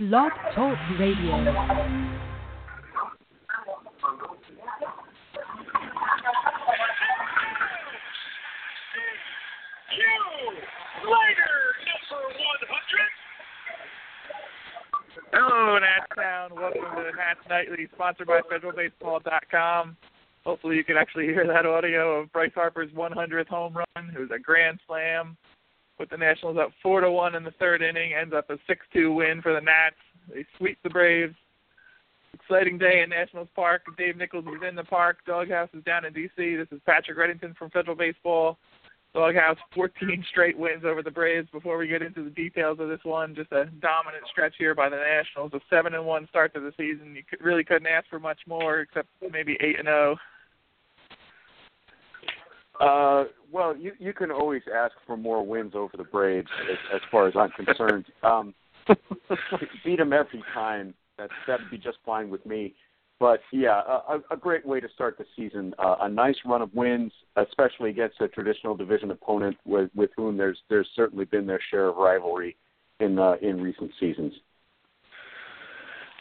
Blog Talk Radio. Hello, Nats Town. Welcome to Nats Nightly, sponsored by FederalBaseball.com. Hopefully, you can actually hear that audio of Bryce Harper's 100th home run. It was a grand slam. Put the Nationals up four to one in the third inning. Ends up a 6-2 win for the Nats. They sweep the Braves. Exciting day in Nationals Park. Dave Nichols is in the park. Doghouse is down in D.C. This is Patrick Reddington from Federal Baseball. Doghouse 14 straight wins over the Braves. Before we get into the details of this one, just a dominant stretch here by the Nationals. A seven and one start to the season. You really couldn't ask for much more, except maybe eight and zero. Uh, well, you you can always ask for more wins over the Braves, as, as far as I'm concerned. Um, beat them every time. That that'd be just fine with me. But yeah, a, a great way to start the season. Uh, a nice run of wins, especially against a traditional division opponent with with whom there's there's certainly been their share of rivalry in uh, in recent seasons.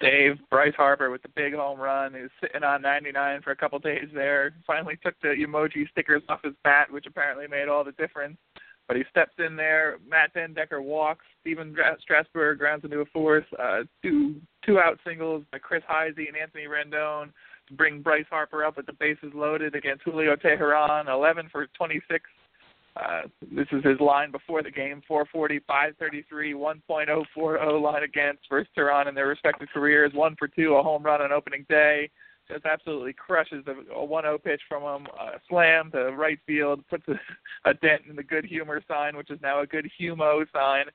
Dave, Bryce Harper with the big home run. He was sitting on 99 for a couple days there. Finally took the emoji stickers off his bat, which apparently made all the difference. But he steps in there. Matt den Dekker walks. Stephen Strasburg grounds into a fourth. Uh, two two out singles by Chris Heisey and Anthony Rendon to bring Bryce Harper up with the bases loaded against Julio Teheran. 11 for 26 uh, this is his line before the game 440, 533, 1.040 line against versus Teheran in their respective careers. One for two, a home run on opening day. Just absolutely crushes a, a 1 0 pitch from him. Uh, slam to right field, puts a, a dent in the good humor sign, which is now a good humo sign.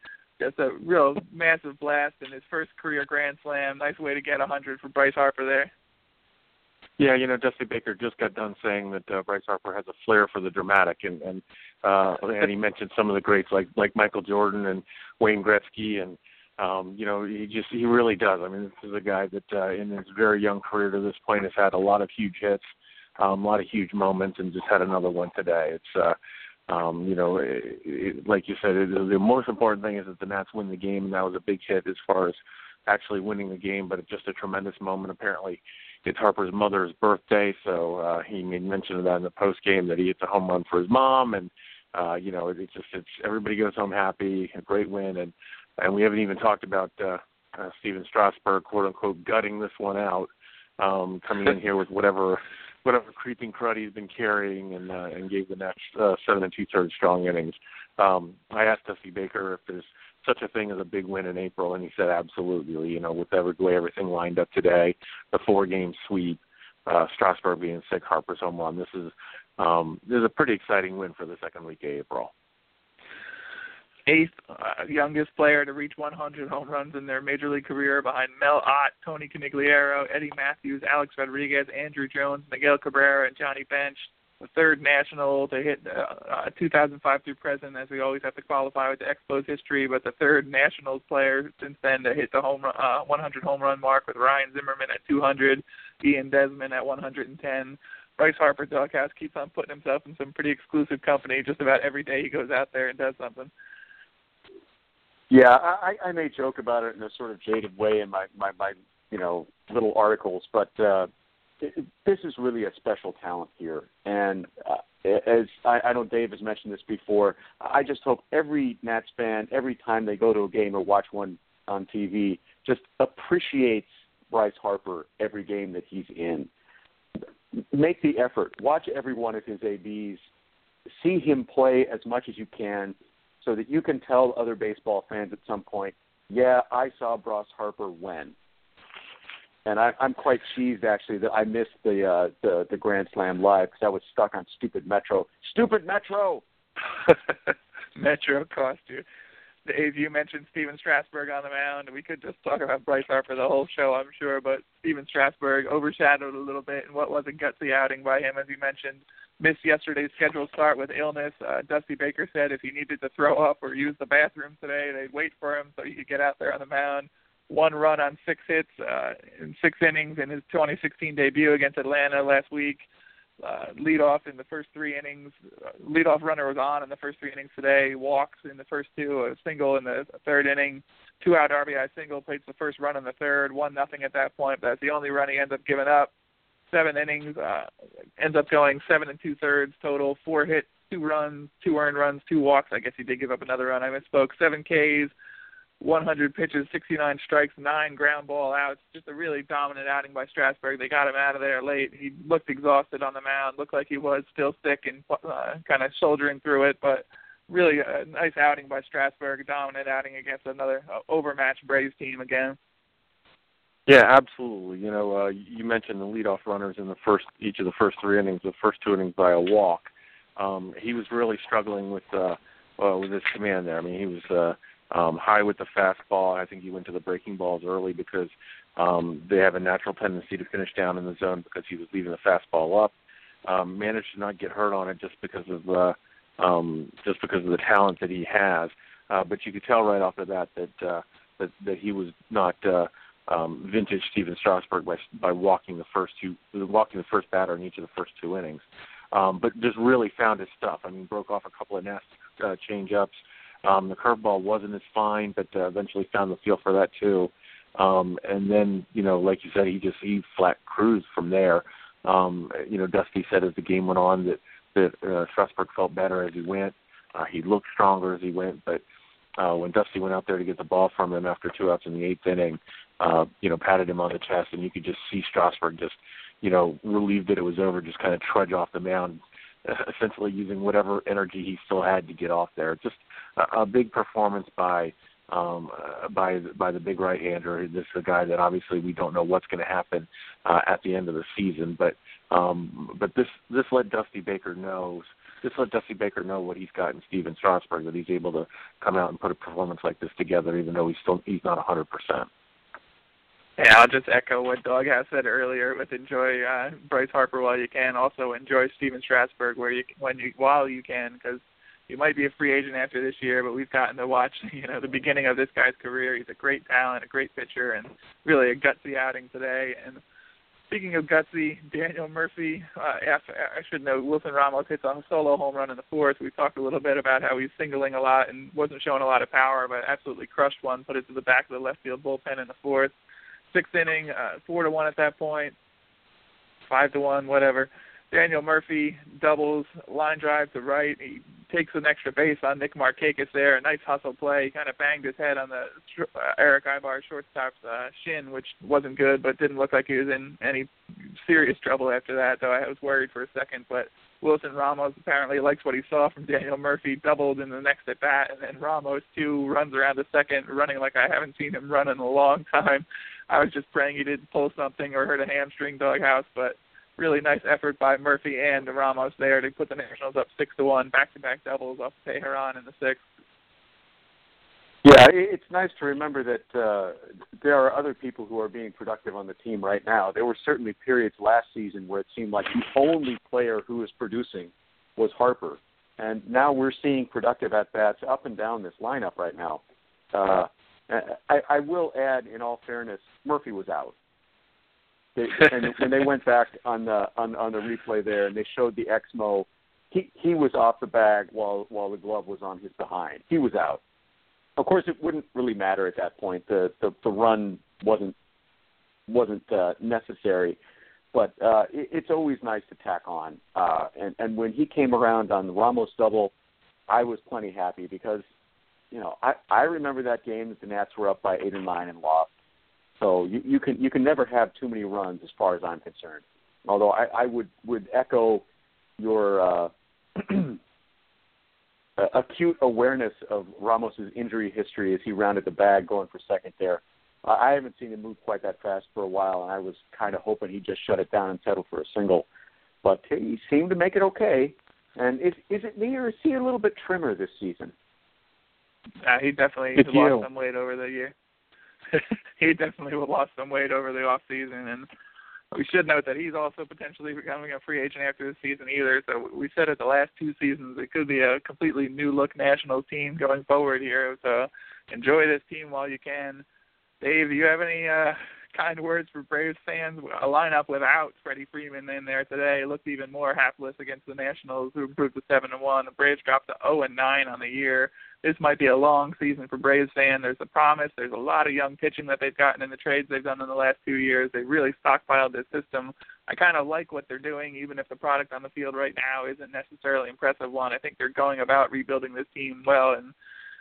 Just a real massive blast in his first career grand slam. Nice way to get 100 for Bryce Harper there. Yeah, you know, Dusty Baker just got done saying that uh, Bryce Harper has a flair for the dramatic, and and uh, and he mentioned some of the greats like like Michael Jordan and Wayne Gretzky, and um, you know, he just he really does. I mean, this is a guy that uh, in his very young career to this point has had a lot of huge hits, um, a lot of huge moments, and just had another one today. It's uh, um, you know, it, it, like you said, it, the most important thing is that the Nats win the game, and that was a big hit as far as actually winning the game, but it's just a tremendous moment. Apparently, it's Harper's mother's birthday, so uh, he made mention of that in the post game that he hits a home run for his mom, and uh, you know it's just it's everybody goes home happy, a great win, and and we haven't even talked about uh, uh, Stephen Strasburg, quote unquote, gutting this one out, um, coming in here with whatever whatever creeping crud he's been carrying, and uh, and gave the next uh, seven and two thirds strong innings. Um, I asked Dusty Baker if there's such a thing as a big win in April, and he said absolutely. You know, with every way everything lined up today, the four game sweep, uh, Strasburg being sick, Harper's home run. This is um, this is a pretty exciting win for the second week of April. Eighth uh, youngest player to reach 100 home runs in their major league career, behind Mel Ott, Tony Conigliaro, Eddie Mathews, Alex Rodriguez, Andruw Jones, Miguel Cabrera, and Johnny Bench the third national to hit uh, 2005 through present, as we always have to qualify with the Expos history, but the third Nationals player since then to hit the home run, uh, 100 home run mark with Ryan Zimmerman at 200, Ian Desmond at 110. Bryce Harper Doghouse keeps on putting himself in some pretty exclusive company just about every day he goes out there and does something. Yeah, I, I may joke about it in a sort of jaded way in my my, my you know little articles, but uh, this is really a special talent here, and uh, as I, I know Dave has mentioned this before, I just hope every Nats fan, every time they go to a game or watch one on TV, just appreciates Bryce Harper every game that he's in. Make the effort. Watch every one of his ABs. See him play as much as you can, so that you can tell other baseball fans at some point, yeah, I saw Bryce Harper when and I, I'm quite cheesed actually that I missed the uh, the the Grand Slam live because I was stuck on stupid Metro. Stupid Metro. Metro cost you. Dave, you mentioned Stephen Strasburg on the mound. We could just talk about Bryce Harper the whole show, I'm sure, but Stephen Strasburg overshadowed a little bit in what was a gutsy outing by him, as you mentioned. Missed yesterday's scheduled start with illness. Uh, Dusty Baker said if he needed to throw up or use the bathroom today, they'd wait for him so he could get out there on the mound one run on six hits uh, in six innings in his 2016 debut against Atlanta last week. Lead off in the first three innings. Uh, lead off runner was on in the first three innings today. Walks in the first two, a single in the third inning. two out RBI single, plates the first run in the third, one nothing at that point. That's the only run he ends up giving up. Seven innings, uh, ends up going seven and two thirds total, four hits, two runs, two earned runs, two walks. I guess he did give up another run. I misspoke. Seven Ks, 100 pitches, 69 strikes, nine ground ball outs. Just a really dominant outing by Strasburg. They got him out of there late. He looked exhausted on the mound. Looked like he was still sick and uh, kind of shouldering through it, but really a nice outing by Strasburg, a dominant outing against another uh, overmatched Braves team again. Yeah, absolutely. You know, uh, you mentioned the leadoff runners in the first each of the first three innings. The first two innings by a walk. Um, he was really struggling with uh, uh, with his command there. I mean, he was uh, um, high with the fastball. I think he went to the breaking balls early because um, they have a natural tendency to finish down in the zone because he was leaving the fastball up. Um, managed to not get hurt on it just because of uh, um, just because of the talent that he has. Uh, but you could tell right off of that that uh, that that he was not uh, um, vintage Stephen Strasburg by by walking the first two walking the first batter in each of the first two innings. Um, but just really found his stuff. I mean, broke off a couple of nasty uh, change ups. Um, the curveball wasn't as fine, but uh, eventually found the feel for that too. Um, and then, you know, like you said, he just he flat cruised from there. Um, you know, Dusty said as the game went on that that uh, Strasburg felt better as he went. Uh, he looked stronger as he went, but uh, when Dusty went out there to get the ball from him after two outs in the eighth inning, uh, you know, patted him on the chest, and you could just see Strasburg just, you know, relieved that it was over, just kind of trudge off the mound, essentially using whatever energy he still had to get off there. Just a, a big performance by um, uh, by by the big right-hander. This is a guy that obviously we don't know what's going to happen uh, at the end of the season, but um, but this this let Dusty Baker know this let Dusty Baker know what he's got in Stephen Strasburg that he's able to come out and put a performance like this together, even though he's still he's not a hundred percent. Yeah, I'll just echo what Doghouse said earlier. With enjoy uh, Bryce Harper while you can. Also enjoy Stephen Strasburg where you when you while you can because he might be a free agent after this year, but we've gotten to watch you know the beginning of this guy's career. He's a great talent, a great pitcher, and really a gutsy outing today. And Speaking of gutsy, Daniel Murphy. Uh, after, I should note, Wilson Ramos hits a solo home run in the fourth. We talked a little bit about how he's singling a lot and wasn't showing a lot of power, but absolutely crushed one. Put it to the back of the left field bullpen in the fourth. Sixth inning, uh, four to one at that point, five to one, whatever. Daniel Murphy doubles, line drive to right. He takes an extra base on Nick Markakis there. A nice hustle play. He kind of banged his head on the uh, Erick Aybar shortstop's uh, shin, which wasn't good, but didn't look like he was in any serious trouble after that. Though I was worried for a second, but Wilson Ramos apparently likes what he saw from Daniel Murphy. Doubled in the next at bat, and then Ramos too runs around the second, running like I haven't seen him run in a long time. I was just praying he didn't pull something or hurt a hamstring doghouse, but really nice effort by Murphy and Ramos there to put the Nationals up six to one, back to back doubles off Teheran in the sixth. Yeah, it's nice to remember that uh, there are other people who are being productive on the team right now. There were certainly periods last season where it seemed like the only player who was producing was Harper, and now we're seeing productive at bats up and down this lineup right now. Uh, I, I will add, in all fairness, Murphy was out. They, and when they went back on the on on the replay there, and they showed the Exmo, he he was off the bag while while the glove was on his behind. He was out. Of course, it wouldn't really matter at that point. The the, the run wasn't wasn't uh, necessary, but uh, it, it's always nice to tack on. Uh, and and when he came around on the Ramos double, I was plenty happy because you know I I remember that game that the Nats were up by eight or nine and lost so you, you can you can never have too many runs as far as I'm concerned. Although I, I would would echo your uh, acute awareness of Ramos's injury history as he rounded the bag going for second there. Uh, I haven't seen him move quite that fast for a while, and I was kind of hoping he'd just shut it down and settle for a single. But he seemed to make it okay. And is is it me or is he a little bit trimmer this season? Uh, he definitely it's lost you. some weight over the year. he definitely lost some weight over the off season, and we should note that he's also potentially becoming a free agent after this season either. So we said it the last two seasons it could be a completely new look national team going forward here. So enjoy this team while you can. Dave, do you have any uh, kind words for Braves fans? A lineup without Freddie Freeman in there today looked even more hapless against the Nationals, who improved to seven and one. The Braves dropped to zero and nine on the year. This might be a long season for Braves fan. There's a promise. There's a lot of young pitching that they've gotten in the trades they've done in the last two years. They really stockpiled this system. I kind of like what they're doing, even if the product on the field right now isn't necessarily impressive one. I think they're going about rebuilding this team well, and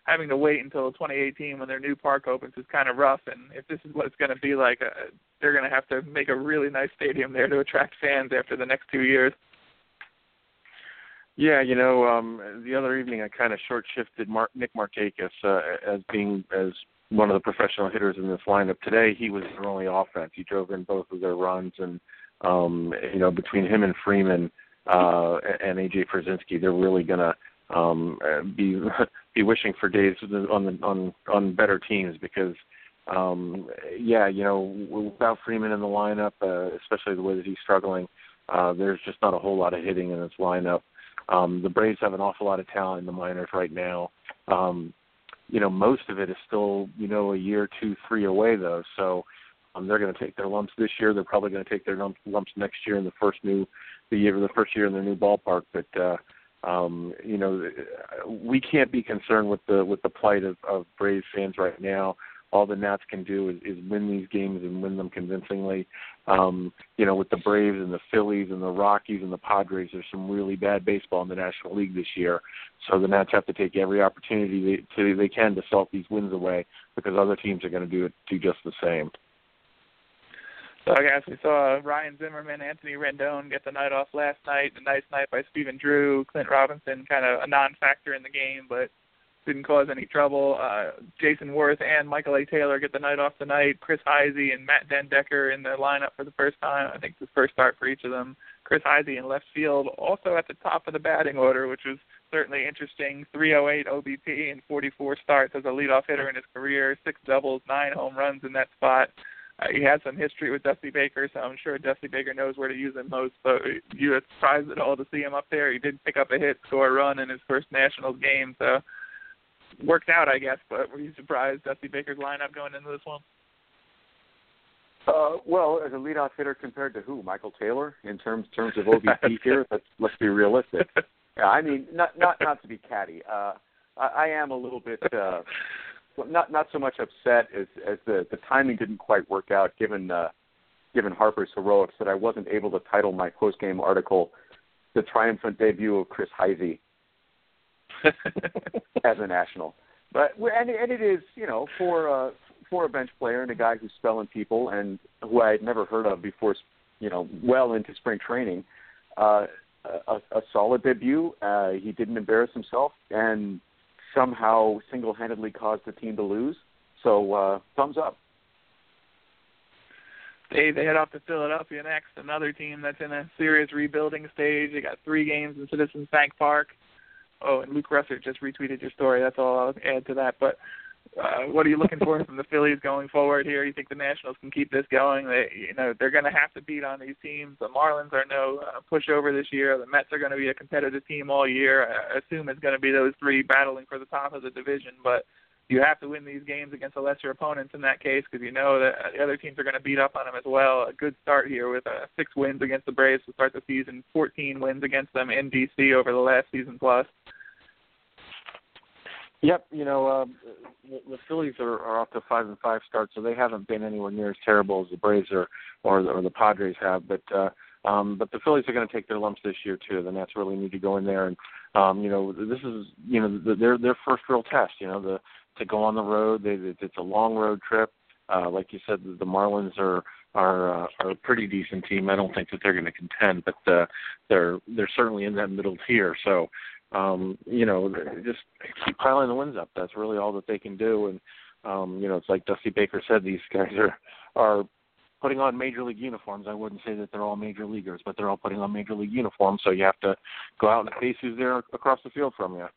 having to wait until 2018 when their new park opens is kind of rough. And if this is what it's going to be like, uh, they're going to have to make a really nice stadium there to attract fans after the next two years. Yeah, you know, um the other evening I kind of short shifted Mark, Nick Markakis uh, as being as one of the professional hitters in this lineup. Today he was their only offense. He drove in both of their runs and um you know, between him and Freeman uh and AJ Pierzynski, they're really to um be be wishing for days on the on on better teams because um yeah, you know, without Freeman in the lineup, uh, especially the way that he's struggling, uh there's just not a whole lot of hitting in this lineup. Um, the Braves have an awful lot of talent in the minors right now. Um, you know, most of it is still, you know, a year, two, three away though. So um, they're going to take their lumps this year. They're probably going to take their lumps, next year in the first new, the year, the first year in the new ballpark. But uh, um, you know, we can't be concerned with the with the plight of, of Braves fans right now all the Nats can do is, is win these games and win them convincingly. Um, you know, with the Braves and the Phillies and the Rockies and the Padres, there's some really bad baseball in the National League this year. So the Nats have to take every opportunity they, to, they can to salt these wins away because other teams are going to do it do just the same. So I guess we saw Ryan Zimmerman, Anthony Rendon get the night off last night. A nice night by Stephen Drew, Clint Robinson, kind of a non-factor in the game, but didn't cause any trouble. Uh, Jayson Werth and Michael A. Taylor get the night off tonight. Chris Heisey and Matt den Dekker in the lineup for the first time. I think it's the first start for each of them. Chris Heisey in left field, also at the top of the batting order, which was certainly interesting. 308 OBP and 44 starts as a leadoff hitter in his career. Six doubles, nine home runs in that spot. Uh, he has some history with Dusty Baker, so I'm sure Dusty Baker knows where to use him most. So you were surprised at all to see him up there. He did pick up a hit, score a run in his first Nationals game. So worked out, I guess. But were you surprised Dusty Baker's lineup going into this one? Uh, well, as a leadoff hitter compared to who? Michael Taylor in terms terms of OBP here. Let's let's be realistic. Yeah, I mean, not not not to be catty. Uh, I, I am a little bit uh, not not so much upset as as the the timing didn't quite work out given uh, given Harper's heroics that I wasn't able to title my post game article "The Triumphant Debut of Chris Heisey." as a national. But and and it is you know for uh, for a bench player and a guy who's spelling people and who I had never heard of before, you know, well into spring training, uh, a, a solid debut. Uh, he didn't embarrass himself and somehow single-handedly caused the team to lose. So uh, thumbs up. They they head off to Philadelphia next, another team that's in a serious rebuilding stage. They got three games in Citizens Bank Park. Oh, and Luke Russert just retweeted your story. That's all I'll add to that. But uh, what are you looking for from the Phillies going forward here? You think the Nationals can keep this going? They, you know, they're going to have to beat on these teams. The Marlins are no uh, pushover this year. The Mets are going to be a competitive team all year. I assume it's going to be those three battling for the top of the division, but you have to win these games against the lesser opponents in that case because you know that the other teams are going to beat up on them as well. A good start here with uh, six wins against the Braves to start the season, 14 wins against them in DC over the last season plus. Yep, you know uh, the Phillies are, are off to five and five start, so they haven't been anywhere near as terrible as the Braves or or the, or the Padres have. But uh, um, but the Phillies are going to take their lumps this year too. The Nats really need to go in there and um, you know this is you know the, their their first real test. You know the to go on the road. They, it's a long road trip. Uh, like you said, the Marlins are are uh, are a pretty decent team. I don't think that they're going to contend, but uh, they're they're certainly in that middle tier. So um, you know, just keep piling the wins up. That's really all that they can do. And um, you know, it's like Dusty Baker said, these guys are are putting on major league uniforms. I wouldn't say that they're all major leaguers, but they're all putting on major league uniforms. So you have to go out and face who's there across the field from you.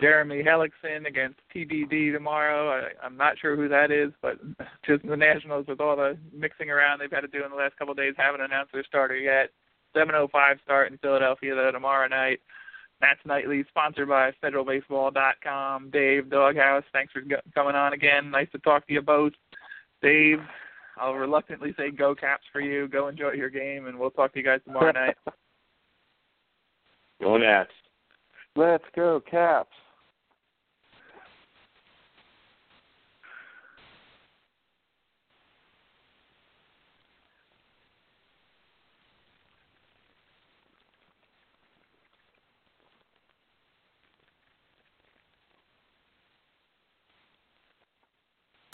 Jeremy Hellickson against TBD tomorrow. I, I'm not sure who that is, but just the Nationals with all the mixing around they've had to do in the last couple of days haven't announced their starter yet. 7:05 start in Philadelphia though tomorrow night. Nats Nightly, sponsored by FederalBaseball.com. Dave Doghouse, thanks for coming on again. Nice to talk to you both. Dave, I'll reluctantly say go Caps for you. Go enjoy your game, and we'll talk to you guys tomorrow night. Go Nats. Let's go Caps.